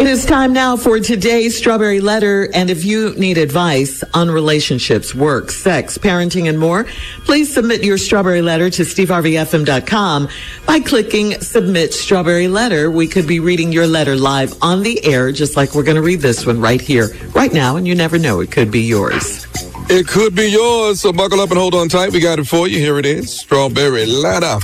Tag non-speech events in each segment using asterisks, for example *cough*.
It is time now for today's Strawberry Letter. And if you need advice on relationships, work, sex, parenting, and more, please submit your Strawberry Letter to steveharveyfm.com by clicking Submit Strawberry Letter. We could be reading your letter live on the air, just like we're going to read this one right here, right now. And you never know, it could be yours. It could be yours, so buckle up and hold on tight. We got it for you. Here it is Strawberry Letter.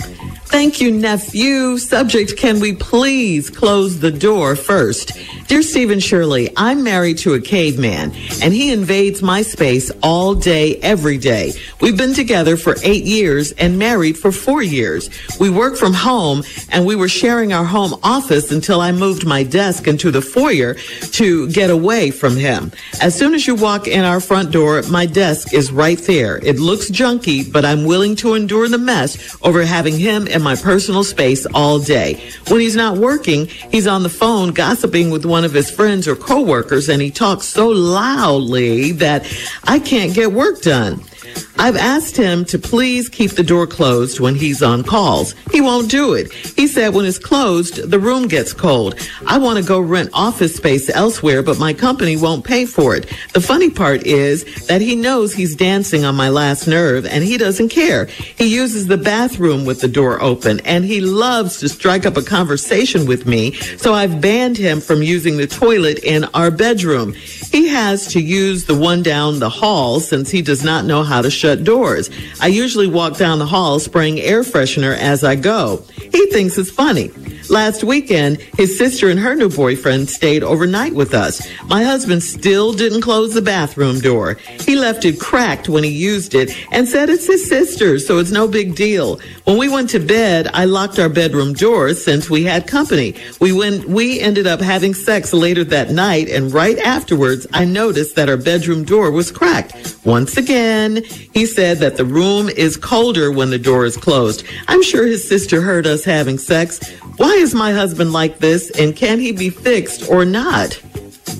Thank you, nephew. Subject, can we please close the door first? Dear Stephen Shirley, I'm married to a caveman and he invades my space all day, every day. We've been together for eight years and married for four years. We work from home and we were sharing our home office until I moved my desk into the foyer to get away from him. As soon as you walk in our front door, my desk is right there. It looks junky, but I'm willing to endure the mess over having him in my personal space all day. When he's not working, he's on the phone gossiping with one of his friends or coworkers and he talks so loudly that I can't get work done. I've asked him to please keep the door closed when he's on calls. He won't do it. He said when it's closed, the room gets cold. I want to go rent office space elsewhere, but my company won't pay for it. The funny part is that he knows he's dancing on my last nerve and he doesn't care. He uses the bathroom with the door open and he loves to strike up a conversation with me. So I've banned him from using the toilet in our bedroom. He has to use the one down the hall since he does not know how to shut doors. I usually walk down the hall spraying air freshener as I go. He thinks it's funny. Last weekend, his sister and her new boyfriend stayed overnight with us. My husband still didn't close the bathroom door. He left it cracked when he used it and said it's his sister, so it's no big deal. When we went to bed, I locked our bedroom door since we had company. We went, we ended up having sex later that night and right afterwards, I noticed that our bedroom door was cracked. Once again, he said that the room is colder when the door is closed. I'm sure his sister heard us having sex. Why is my husband like this and can he be fixed or not?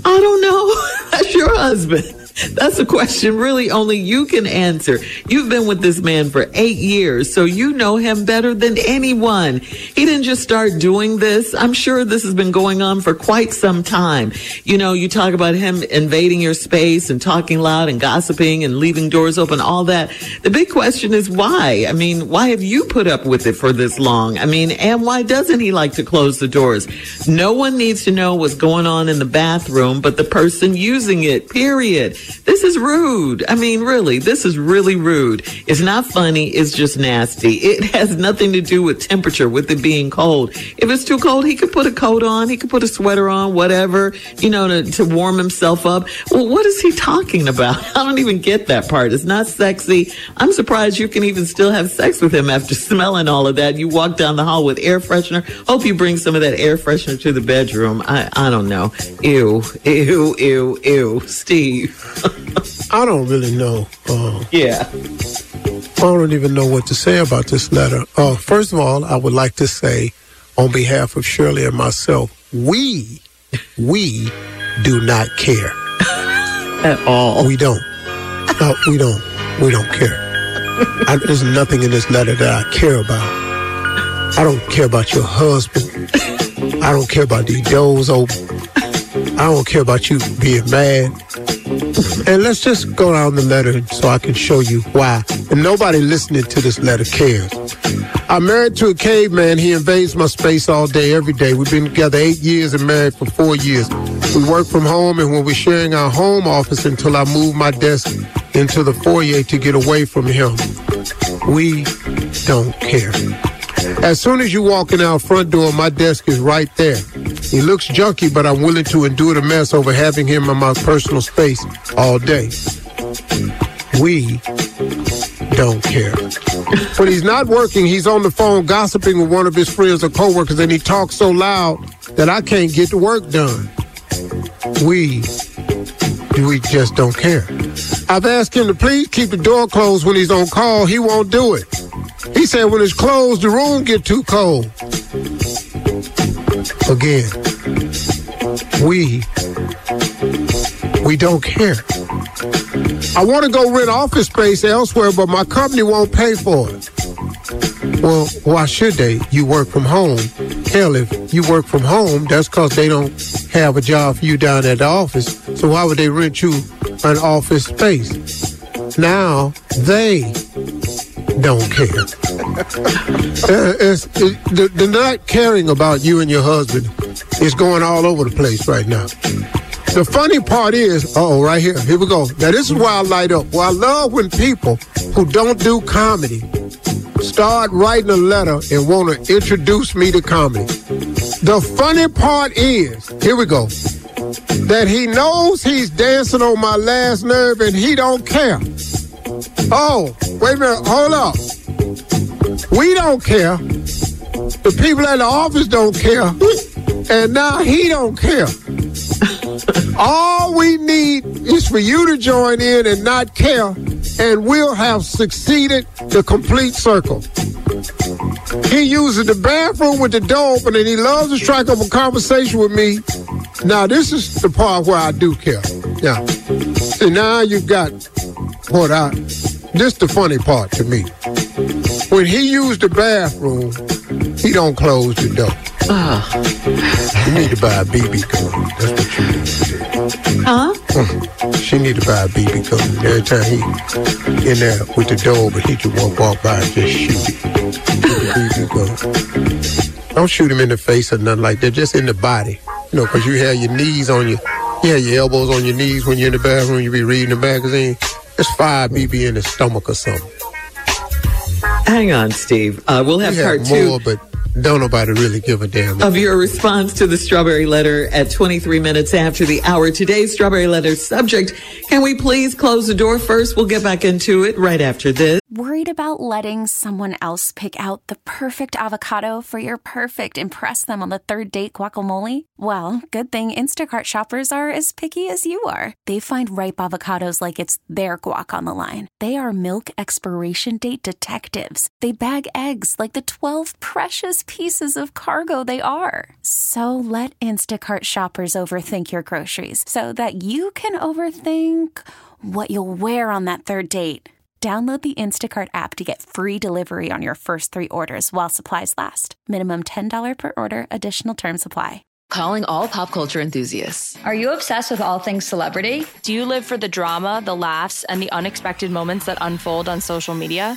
I don't know. *laughs* That's your husband. That's a question really only you can answer. You've been with this man for eight years, so you know him better than anyone. He didn't just start doing this. I'm sure this has been going on for quite some time. You know, you talk about him invading your space and talking loud and gossiping and leaving doors open, all that. The big question is why? I mean, why have you put up with it for this long? I mean, and why doesn't he like to close the doors? No one needs to know what's going on in the bathroom but the person using it, period. This is rude. I mean, really, this is really rude. It's not funny. It's just nasty. It has nothing to do with temperature, with it being cold. If it's too cold, he could put a coat on. He could put a sweater on, whatever, you know, to, to warm himself up. Well, what is he talking about? *laughs* I don't even get that part. It's not sexy. I'm surprised you can even still have sex with him after *laughs* smelling all of that. You walk down the hall with air freshener. Hope you bring some of that air freshener to the bedroom. I, I don't know. Ew, ew, ew, ew. Steve. I don't really know. Uh, yeah. I don't even know what to say about this letter. Uh, first of all, I would like to say, on behalf of Shirley and myself, we, we do not care *laughs* at all. We don't. No, we don't. We don't care. I, there's nothing in this letter that I care about. I don't care about your husband. I don't care about these doors open. I don't care about you being mad. And let's just go down the letter so I can show you why. And nobody listening to this letter cares. I'm married to a caveman. He invades my space all day, every day. We've been together eight years and married for four years. We work from home, and when we're sharing our home office until I move my desk into the foyer to get away from him, we don't care. As soon as you walk in our front door, my desk is right there. He looks junky, but I'm willing to endure the mess over having him in my personal space all day. We don't care. When he's not working, he's on the phone gossiping with one of his friends or coworkers, and he talks so loud that I can't get the work done. We, we just don't care. I've asked him to please keep the door closed when he's on call. He won't do it. He said when it's closed, the room get too cold. Again, we, we don't care. I want to go rent office space elsewhere, but my company won't pay for it. Well, why should they? You work from home. Hell, if you work from home, that's because they don't have a job for you down at the office. So why would they rent you an office space? Now they don't care. *laughs* Uh, it's, it, the, the not caring about you and your husband is going all over the place right now. The funny part is, oh, right here, here we go. Now this is why I light up. Well, I love when people who don't do comedy start writing a letter and want to introduce me to comedy. The funny part is, here we go, that he knows he's dancing on my last nerve and he don't care. Oh, wait a minute, hold up. We don't care. The people at the office don't care. And now he don't care. All we need is for you to join in and not care, and we'll have succeeded the complete circle. He uses the bathroom with the door open, and he loves to strike up a conversation with me. Now, this is the part where I do care. Yeah. See, now you've got what I. This the funny part to me. When he used the bathroom, he don't close the door. You need to buy a BB gun. That's what you need to do. Huh? She need to buy a BB gun. Mm-hmm. Every time he in there with the door, but he just won't walk by and just shoot it. BB gun. Don't shoot him in the face or nothing like that. Just in the body. You know, because you have your knees on your, you have your elbows on your knees when you're in the bathroom. You be reading the magazine. Just fire BB in the stomach or something. Hang on, Steve. Uh, we'll have We part have two more, but don't nobody really give a damn. of your response to the strawberry letter at 23 minutes after the hour. Today's strawberry letter subject. Can we please close the door first? We'll get back into it right after this. Worried about letting someone else pick out the perfect avocado for your perfect impress them on the third date guacamole? Well, good thing Instacart shoppers are as picky as you are. They find ripe avocados like it's their guac on the line. They are milk expiration date detectives. They bag eggs like the 12 precious pieces of cargo they are. So let Instacart shoppers overthink your groceries so that you can overthink what you'll wear on that third date. Download the Instacart app to get free delivery on your first three orders while supplies last. Minimum $10 per order, additional term supply. Calling all pop culture enthusiasts. Are you obsessed with all things celebrity? Do you live for the drama, the laughs, and the unexpected moments that unfold on social media?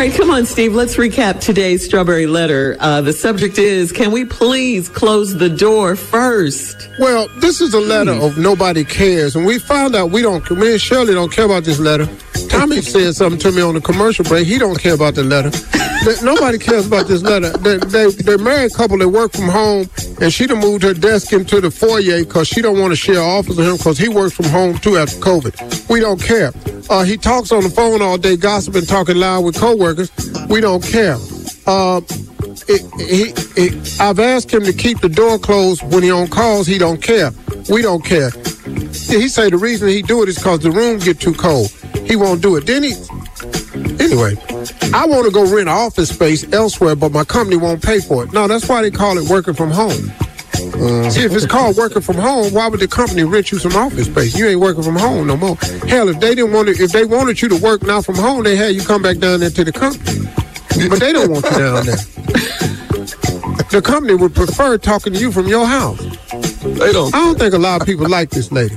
Right, come on, Steve. Let's recap today's strawberry letter. Uh, the subject is Can we please close the door first? Well, this is a letter of nobody cares, and we found out we don't. Me and Shirley don't care about this letter. Tommy *laughs* said something to me on the commercial break. He don't care about the letter. Nobody cares about this letter. They, they, they're married couple that work from home, and she done moved her desk into the foyer because she don't want to share office with him because he works from home too after COVID. We don't care. Uh, he talks on the phone all day, gossiping, talking loud with coworkers. We don't care. Uh, it, it, I've asked him to keep the door closed when he on calls. He don't care. We don't care. He say the reason he do it is because the room get too cold. He won't do it. Then he. Anyway, I want to go rent office space elsewhere, but my company won't pay for it. No, that's why they call it working from home. Uh-huh. See, if it's called working from home, why would the company rent you some office space? You ain't working from home no more. Hell, if they didn't want to, if they wanted you to work now from home, they had you come back down there to the company. But they don't want you down there. The company would prefer talking to you from your house. They don't. I don't think a lot of people like this lady.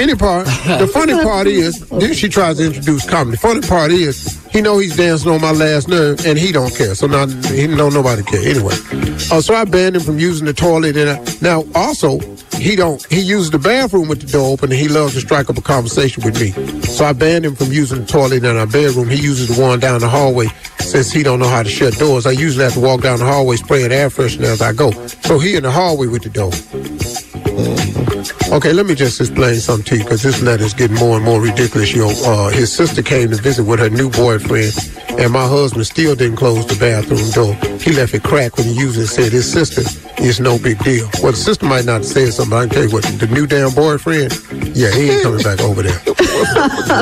Any part. The funny part is, then she tries to introduce comedy. The funny part is, he know he's dancing on my last nerve, and he don't care. So now he don't nobody care anyway. Uh, so I banned him from using the toilet. And I, now also, he don't. He uses the bathroom with the door open, and he loves to strike up a conversation with me. So I banned him from using the toilet in our bedroom. He uses the one down the hallway. Since he don't know how to shut doors, I usually have to walk down the hallway spraying air freshener as I go. So he in the hallway with the door. Okay, let me just explain something to you because this letter's getting more and more ridiculous. Yo, uh, his sister came to visit with her new boyfriend, and my husband still didn't close the bathroom door. He left it cracked when he used it and said his sister is no big deal. Well, the sister might not say something, but I can tell you what, the new damn boyfriend, yeah, he ain't coming back over there. *laughs*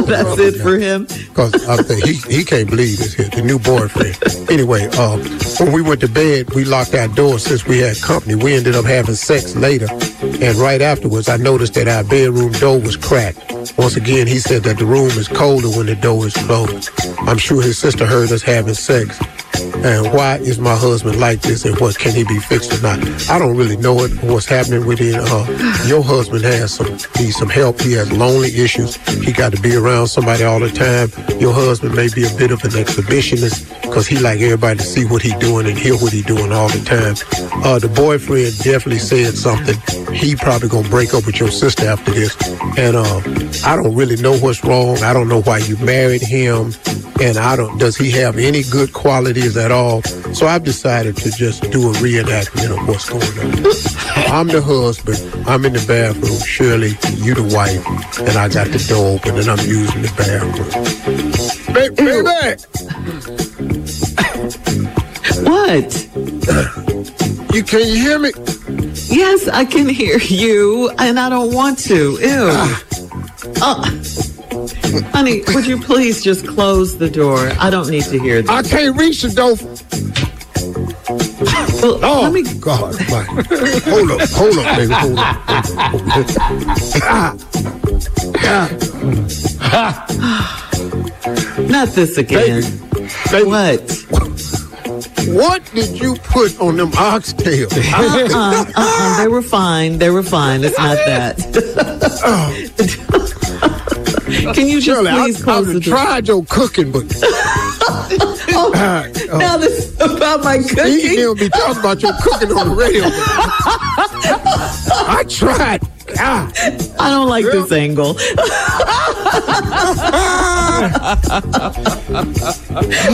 That's it for him. Because I think he, he can't believe this here, the new boyfriend. Anyway, uh, when we went to bed, we locked our door since we had company. We ended up having sex later. And right afterwards, I noticed that our bedroom door was cracked. Once again, he said that the room is colder when the door is closed. I'm sure his sister heard us having sex. And why is my husband like this and what can he be fixed or not? I don't really know it, what's happening with him. Uh, your husband has some needs some help. He has lonely issues. He got to be around somebody all the time. Your husband may be a bit of an exhibitionist because he like everybody to see what he doing and hear what he doing all the time. Uh, the boyfriend definitely said something. He probably gonna break up with your sister after this. And uh, I don't really know what's wrong. I don't know why you married him and I don't does he have any good qualities at all? So I've decided to just do a reenactment of what's going on. I'm the husband, I'm in the bathroom, Shirley, you the wife, and I got the door open and I'm using the bathroom. Ba- baby! What? *coughs* You can you hear me? Yes, I can hear you, and I don't want to. Ew. *sighs* Uh, honey, would you please just close the door? I don't need to hear this. I can't reach the door. Well, Oh let me. God! Hold up, hold up, baby, hold up. *sighs* Not this again. baby, What? what did you put on them oxtails? Uh-uh, uh-uh. They were fine. They were fine. It's not that. *laughs* Oh. *laughs* *laughs* Can you just Shirley, I, please the I've door? tried your cooking, but Oh, *laughs* oh. now this is about my cooking. don't be talking about your cooking on the radio. *laughs* I tried. *laughs* I don't like this angle.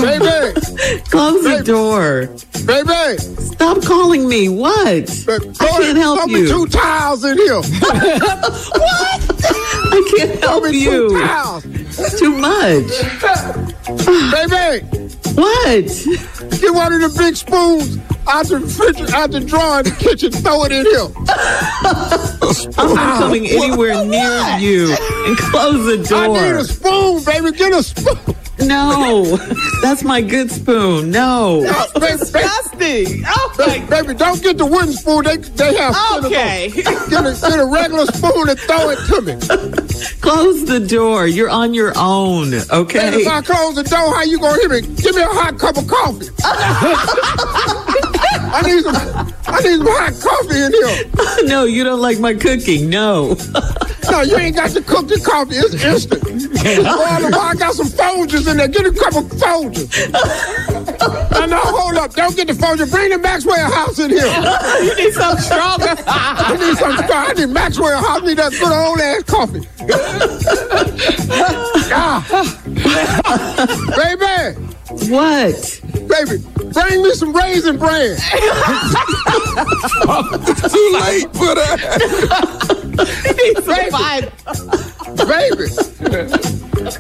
baby, Close the door. baby. Stop calling me. What? I can't help you. two towels in here. *laughs* what? I can't help me two you. towels. It's too much. Baby, What? get one of the big spoons out the out the drawer in the kitchen. Throw it in here. *laughs* I'm not coming anywhere near you. And close the door. I need a spoon, baby. Get a spoon. No, that's my good spoon. No. baby, baby, Disgusting. Oh baby, baby, don't get the wooden spoon. They they have. Okay. Get a, get a regular spoon and throw it to me. Close the door. You're on your own. Okay? And if I close the door, how you gonna hear me? Give me a hot cup of coffee. *laughs* I need some. I need some hot coffee in here. *laughs* No, you don't like my cooking. No. *laughs* No, you ain't got to cook the coffee. It's instant. *laughs* Well, I got some Folgers in there. Get a couple Folgers. No, no, hold up. Don't get the Folgers. Bring the Maxwell House in here. you need something stronger. I need some. I need Maxwell House. I need that good old ass coffee. ah. Baby, what? baby, bring me some raisin bran. *laughs* Too late for that. baby,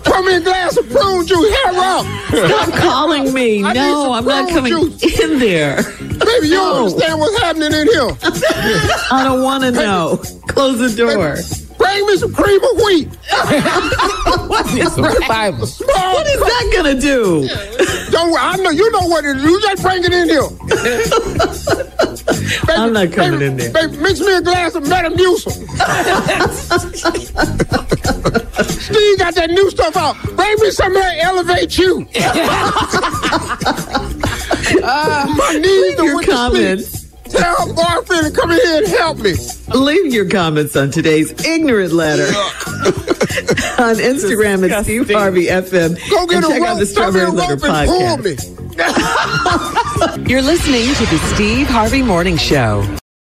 pour me a glass of prune juice. Hair up. Stop calling me. I No, I'm not coming juice. in there. Baby, you don't understand what's happening in here. I don't want to know. Close the door. Bring me some cream of wheat. *laughs* What is Small What is that gonna do? Don't I know you know what it is. You just bring it in here. baby, *laughs* I'm not coming baby, in there. Baby, mix me a glass of Metamucil. Steve got that new stuff out. Bring me some that Elevate You. *laughs* My knees are your comments. Sleep. Tell her to come in here and help me. Leave your comments on today's ignorant letter on Instagram at Steve Harvey FM. Go get and a check rope. out the Strawberry here, Letter rope and pull podcast. me. *laughs* *laughs* You're listening to the Steve Harvey Morning Show.